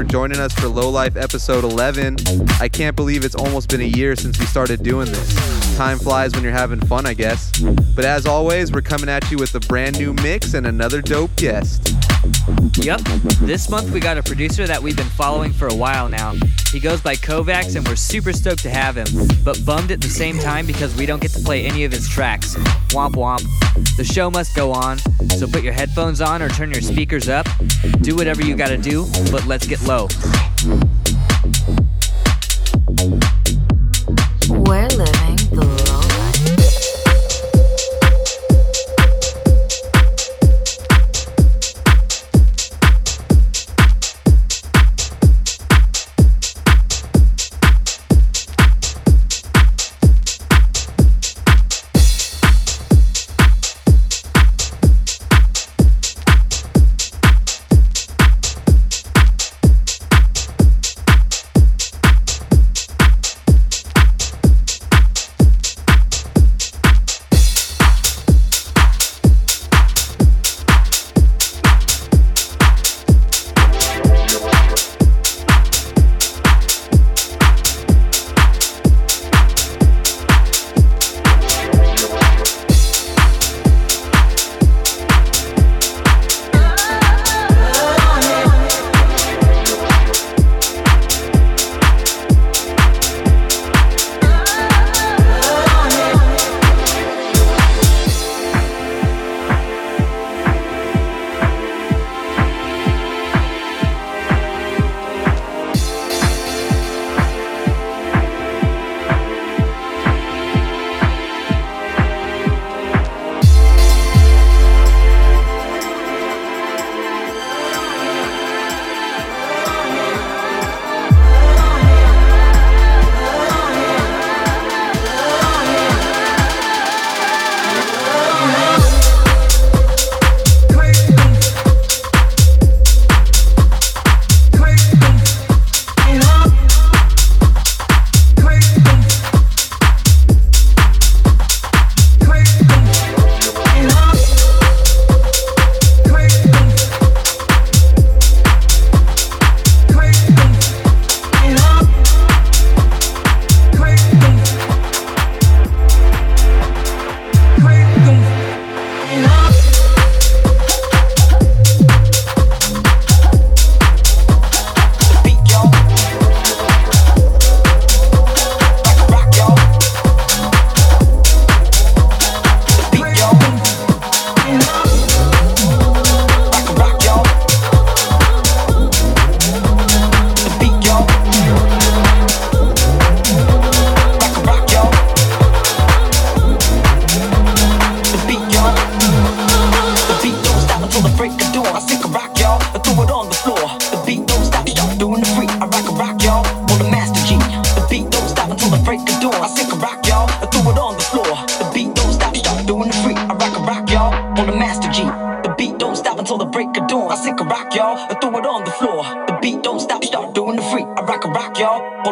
for joining us for Low Life episode 11. I can't believe it's almost been a year since we started doing this. Time flies when you're having fun, I guess. But as always, we're coming at you with a brand new mix and another dope guest. Yep. This month we got a producer that we've been following for a while now. He goes by Kovacs and we're super stoked to have him, but bummed at the same time because we don't get to play any of his tracks. Womp womp. The show must go on, so put your headphones on or turn your speakers up. Do whatever you gotta do, but let's get low.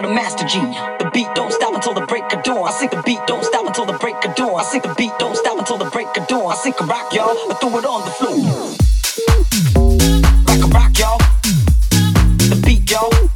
The master G. The beat don't stop until the break of dawn. I think the beat don't stop until the break of dawn. I think the beat don't stop until the break of dawn. I think a rock, y'all. I throw it on the floor. Rock a rock, y'all. The beat, y'all.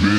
Bitch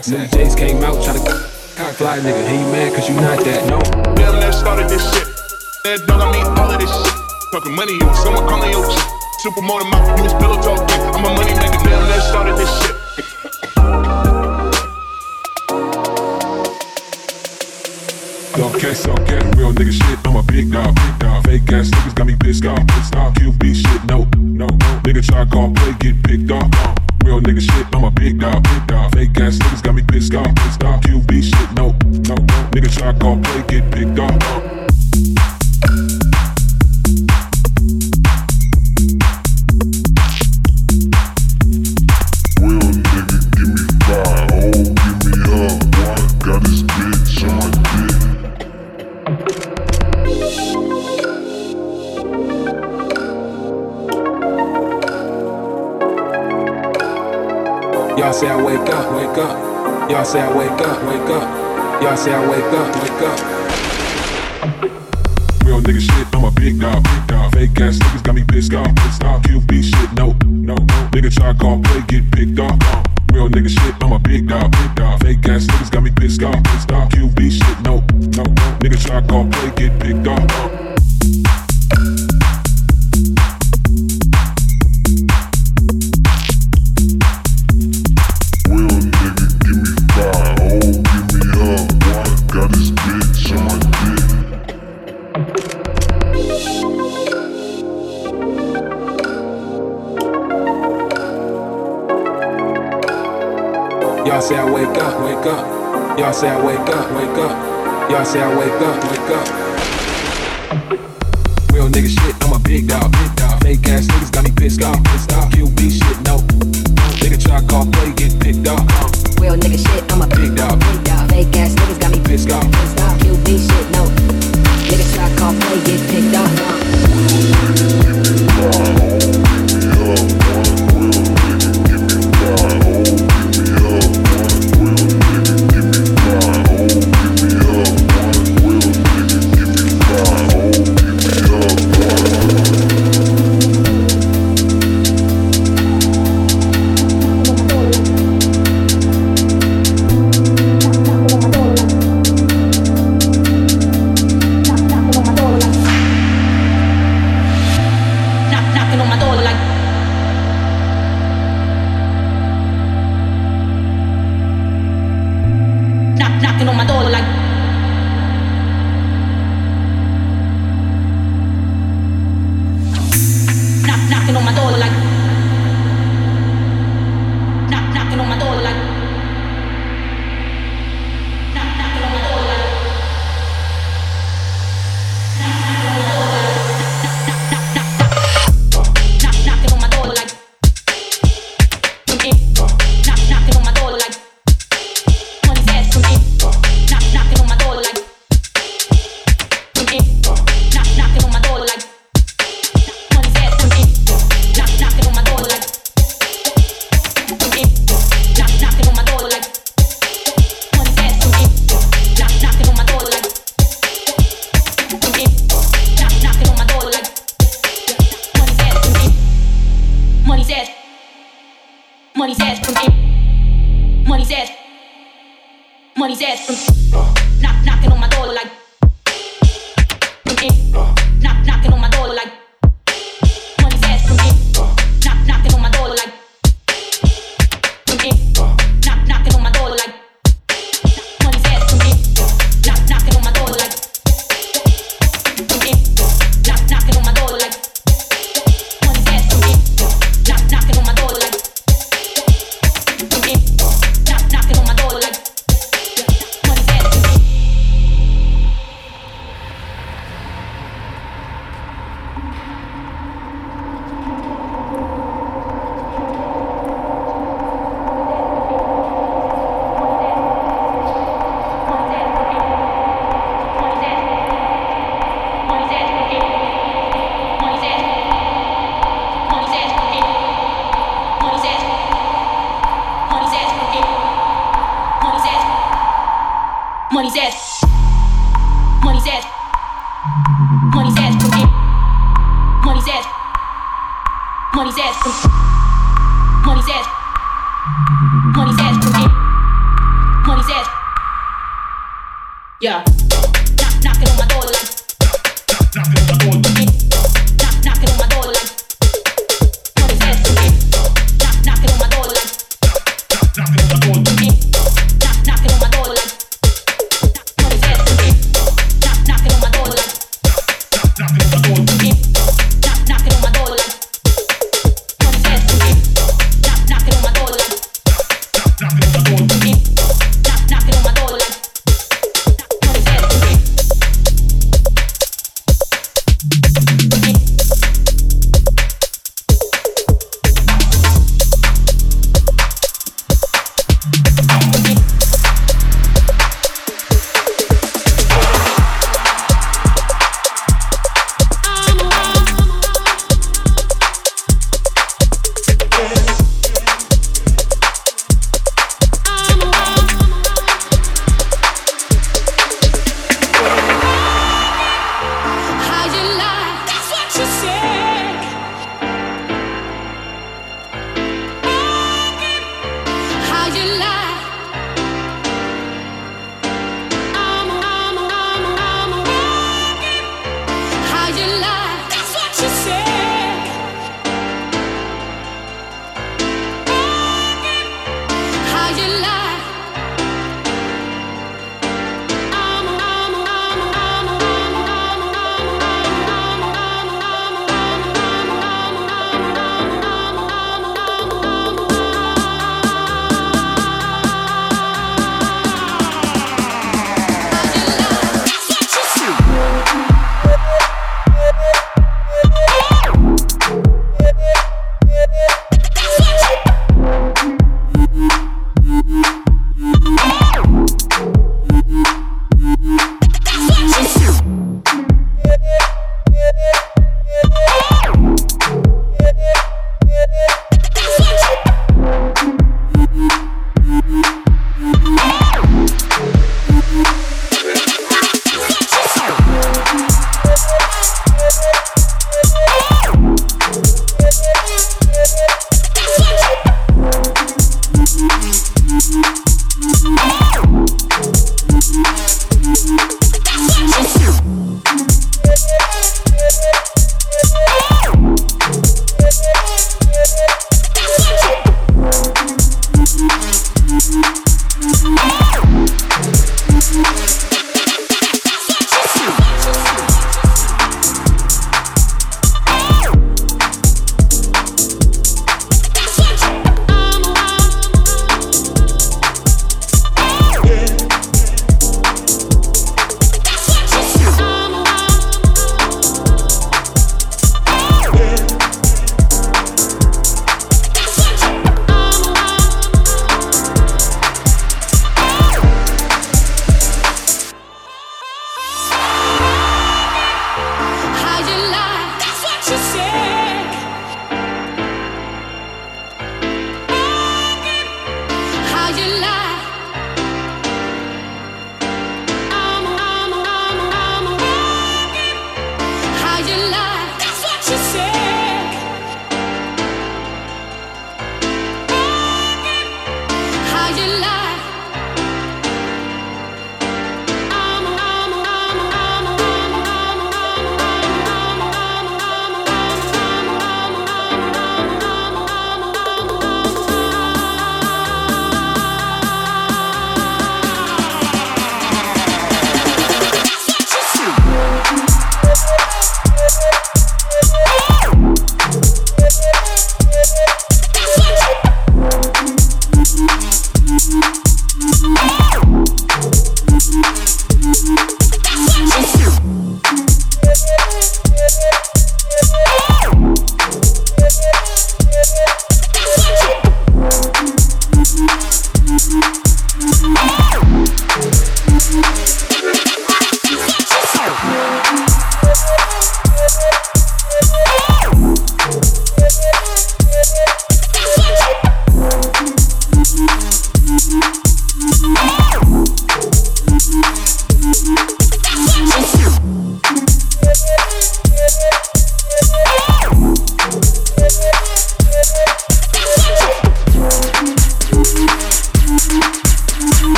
my socks. New J's came out tryna cock fly nigga. You mad cause you not that known. Damn, that started this shit. That dog, I mean all of this shit. Talking money, you someone calling your shit. Supermodel you was pillow talking. I'm a money nigga, damn, that started this shit. Okay, so okay, real nigga shit. I'm a big dog, big dog. Fake ass niggas got me pissed off, pissed off. QB shit, no, no, no. Nigga try call play, get picked off. Real nigga shit. I'm a big dog, big dog. Fake ass niggas got me pissed off, pissed off. QB shit, no, no, no. Nigga try call play, get picked off. Uh, wake up. Y'all say I wake up, wake up. Y'all say I wake up, wake up. Real nigga shit, I'm a big dog, big dog. Fake ass niggas got me pissed off, pissed off. QB shit, no, no, no. Nigga try call play, get picked off. Uh, real nigga shit, I'm a big dog, big dog. Fake ass niggas got me pissed off, pissed off. QB shit, no, no, no. Nigga try call play, get picked off. Uh. say I wake up, wake up. Y'all say I wake up, wake up. Y'all say I wake up, wake up. Real nigga shit, I'm a big dog, big dog. Fake ass niggas got me pissed off, pissed off. QB shit, no. Nigga try call play, get picked off. Real nigga shit, I'm a big dog, big dog. Fake ass niggas got me pissed off, pissed off. QB shit, no. Nigga try call play, get picked off.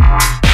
Rock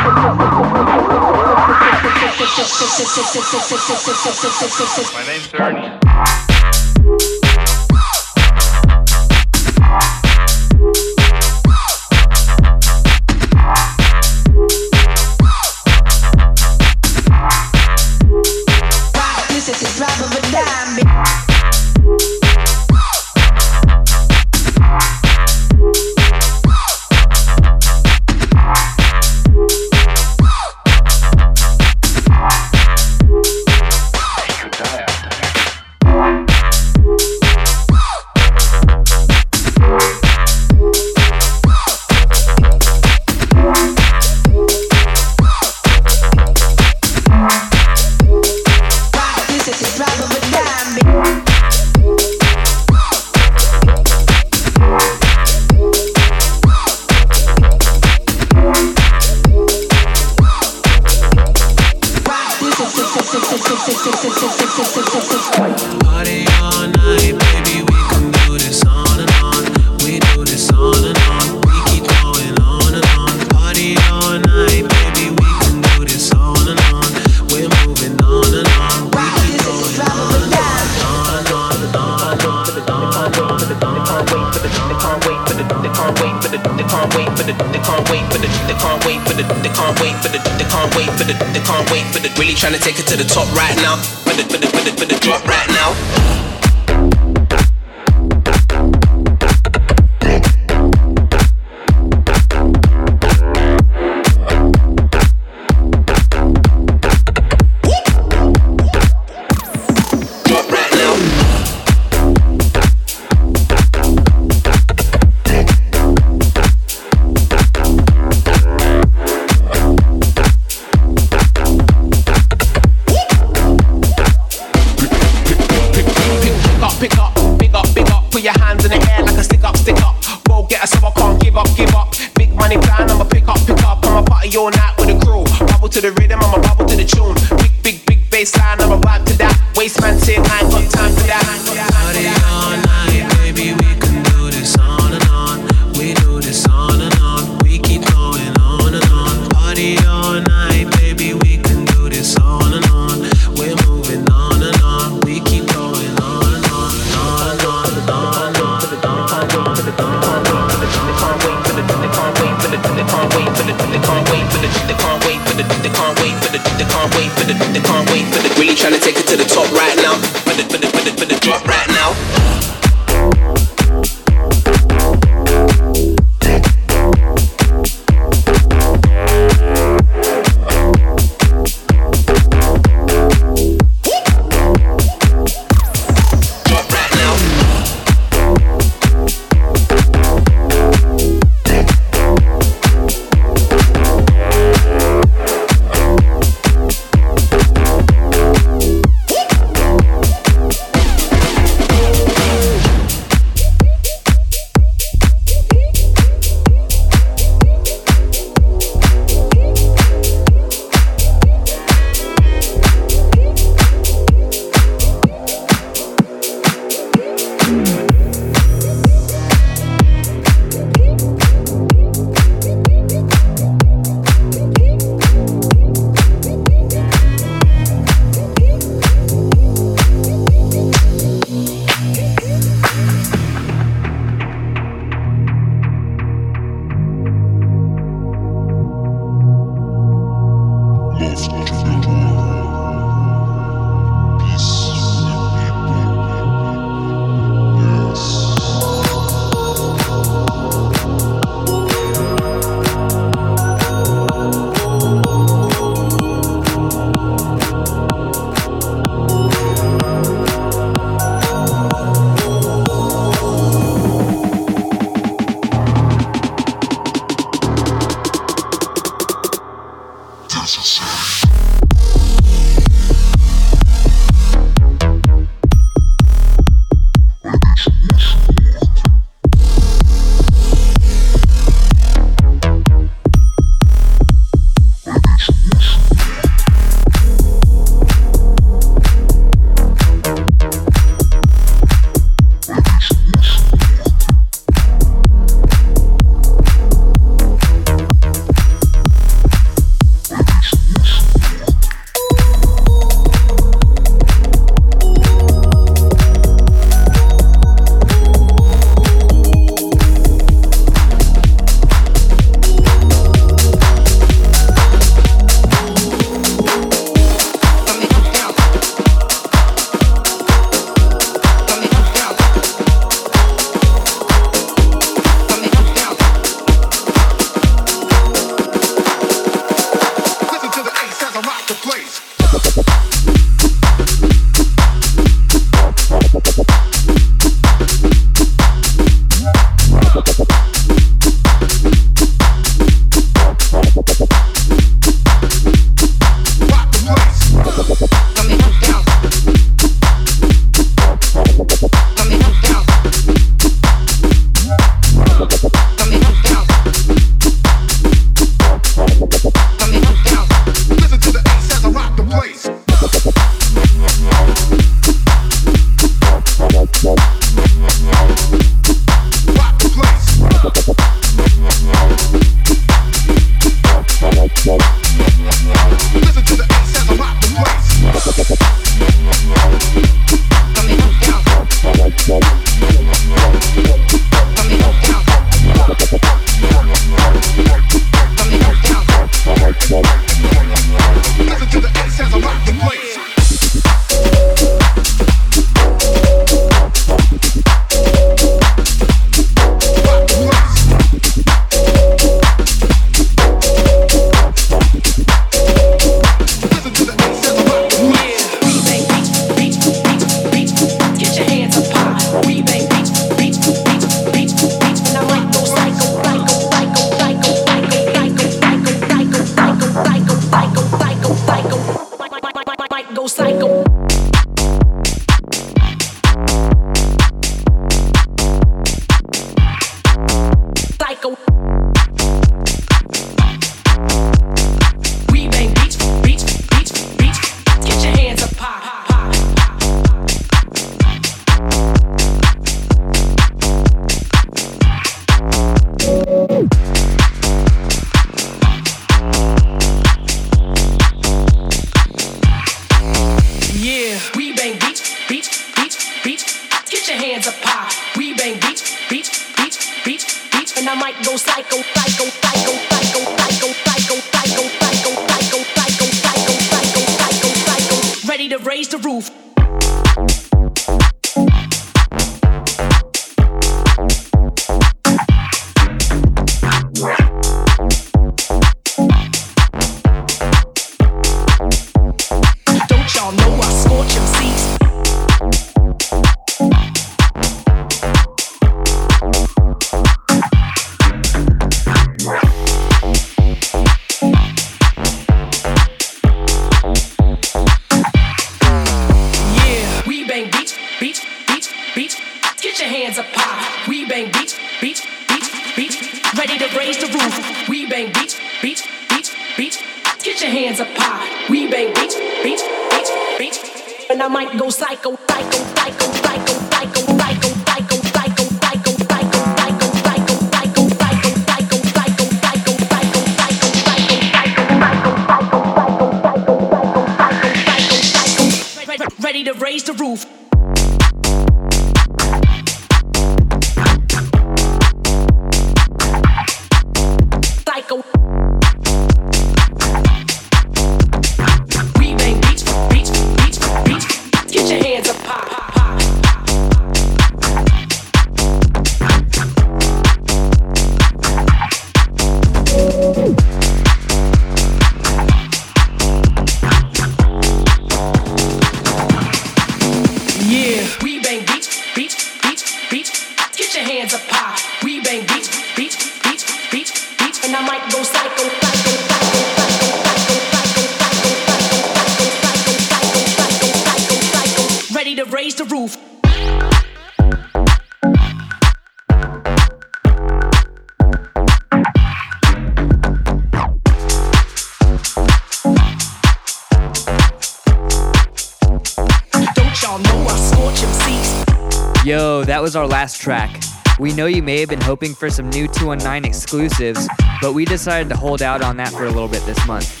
our last track. We know you may have been hoping for some new 219 exclusives, but we decided to hold out on that for a little bit this month.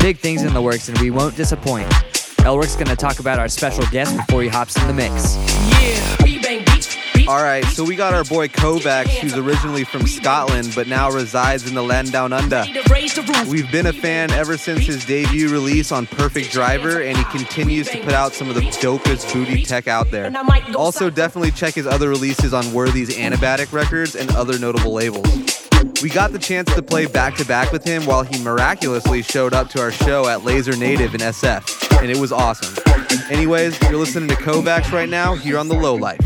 Big things in the works, and we won't disappoint. Elrick's gonna talk about our special guest before he hops in the mix. Yeah, All right, so we got our boy Kovacs, who's originally from Scotland but now resides in the land down under. We've been a fan ever since his debut release on Perfect Driver, and he continues to put out some of the dopest booty tech out there. Also, definitely check his other releases on Worthy's Anabatic Records and other notable labels. We got the chance to play back to back with him while he miraculously showed up to our show at Laser Native in SF, and it was awesome. Anyways, you're listening to Kovacs right now here on The Low Life.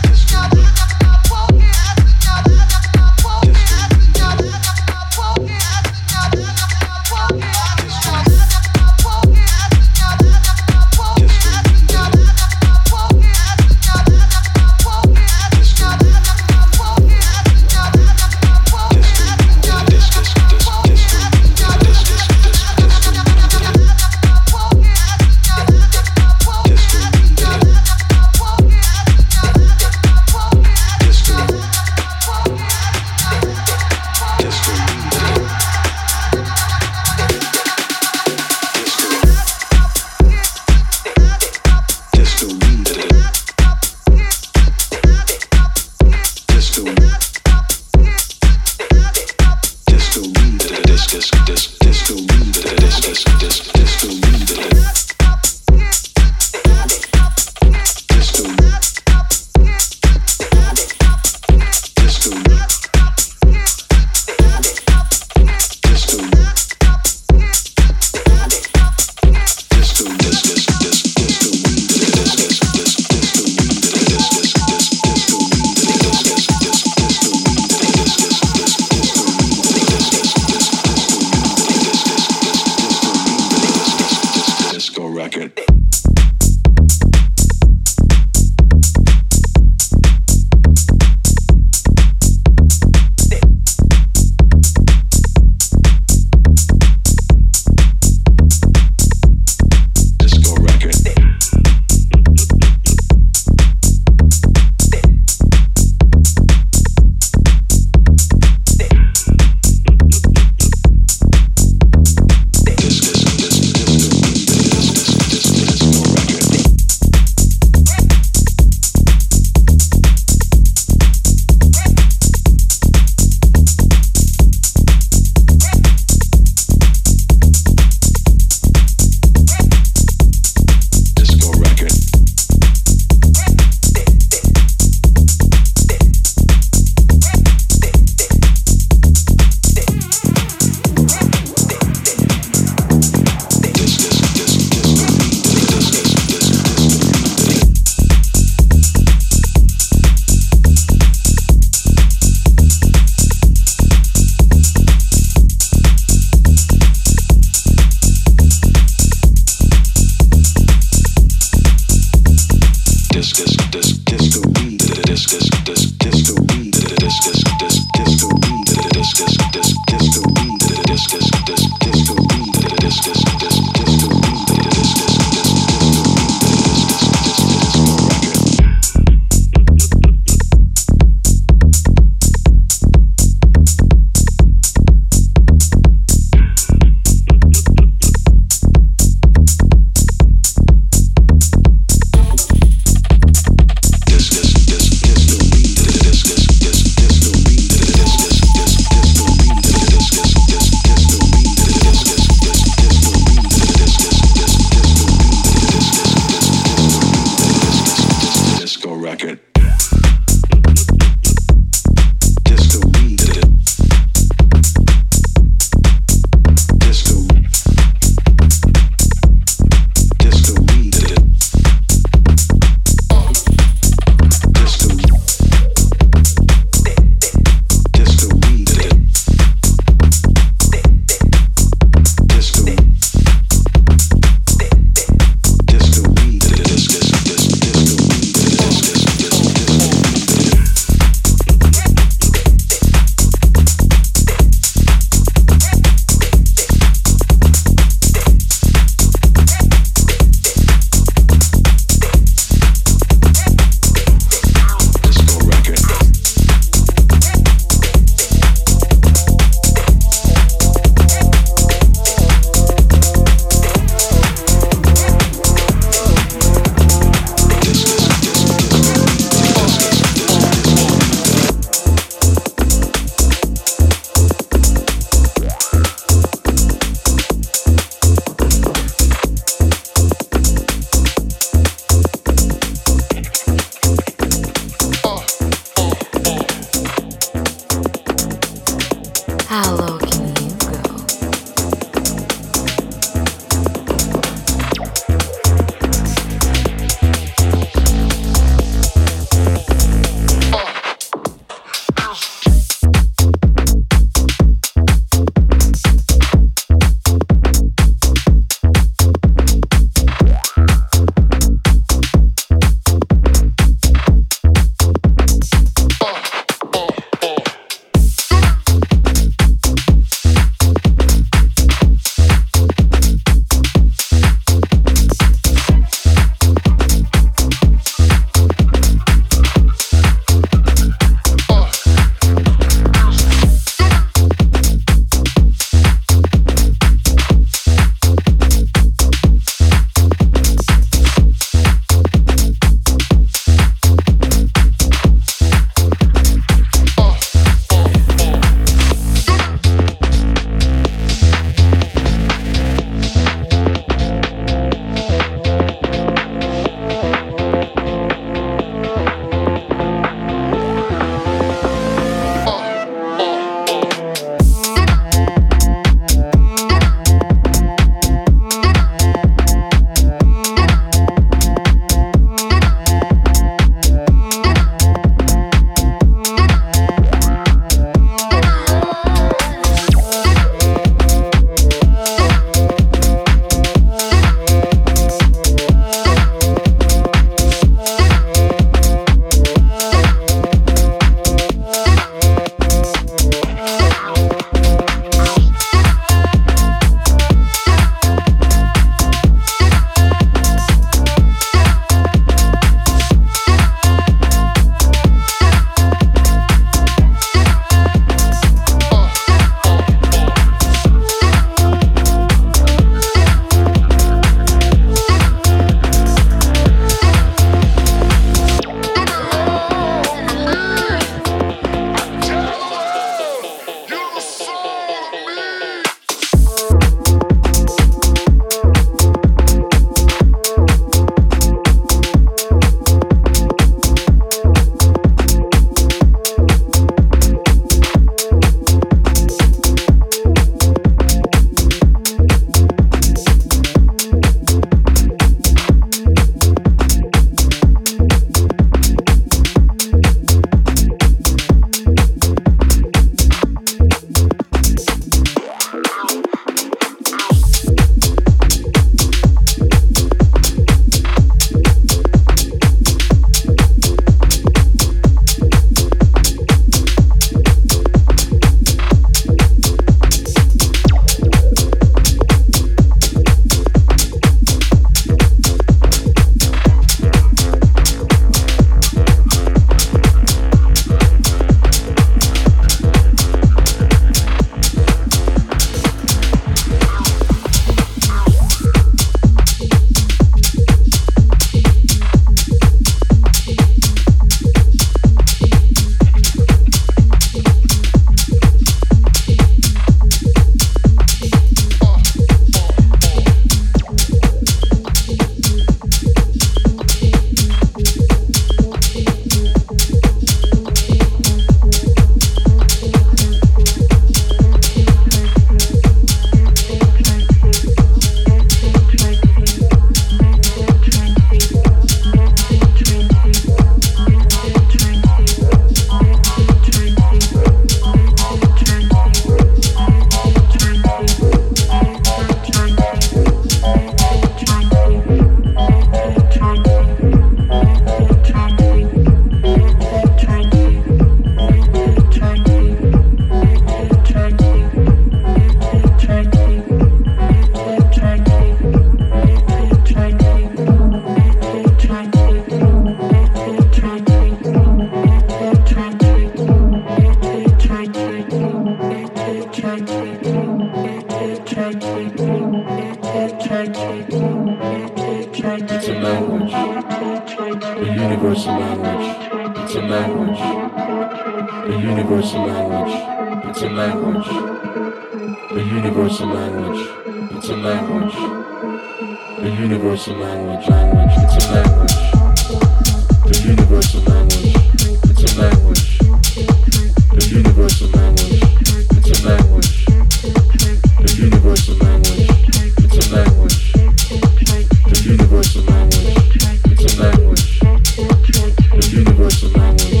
Universal language. It's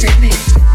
just programming?